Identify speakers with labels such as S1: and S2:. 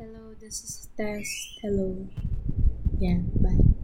S1: Hello, this is test. Hello. Yeah, bye.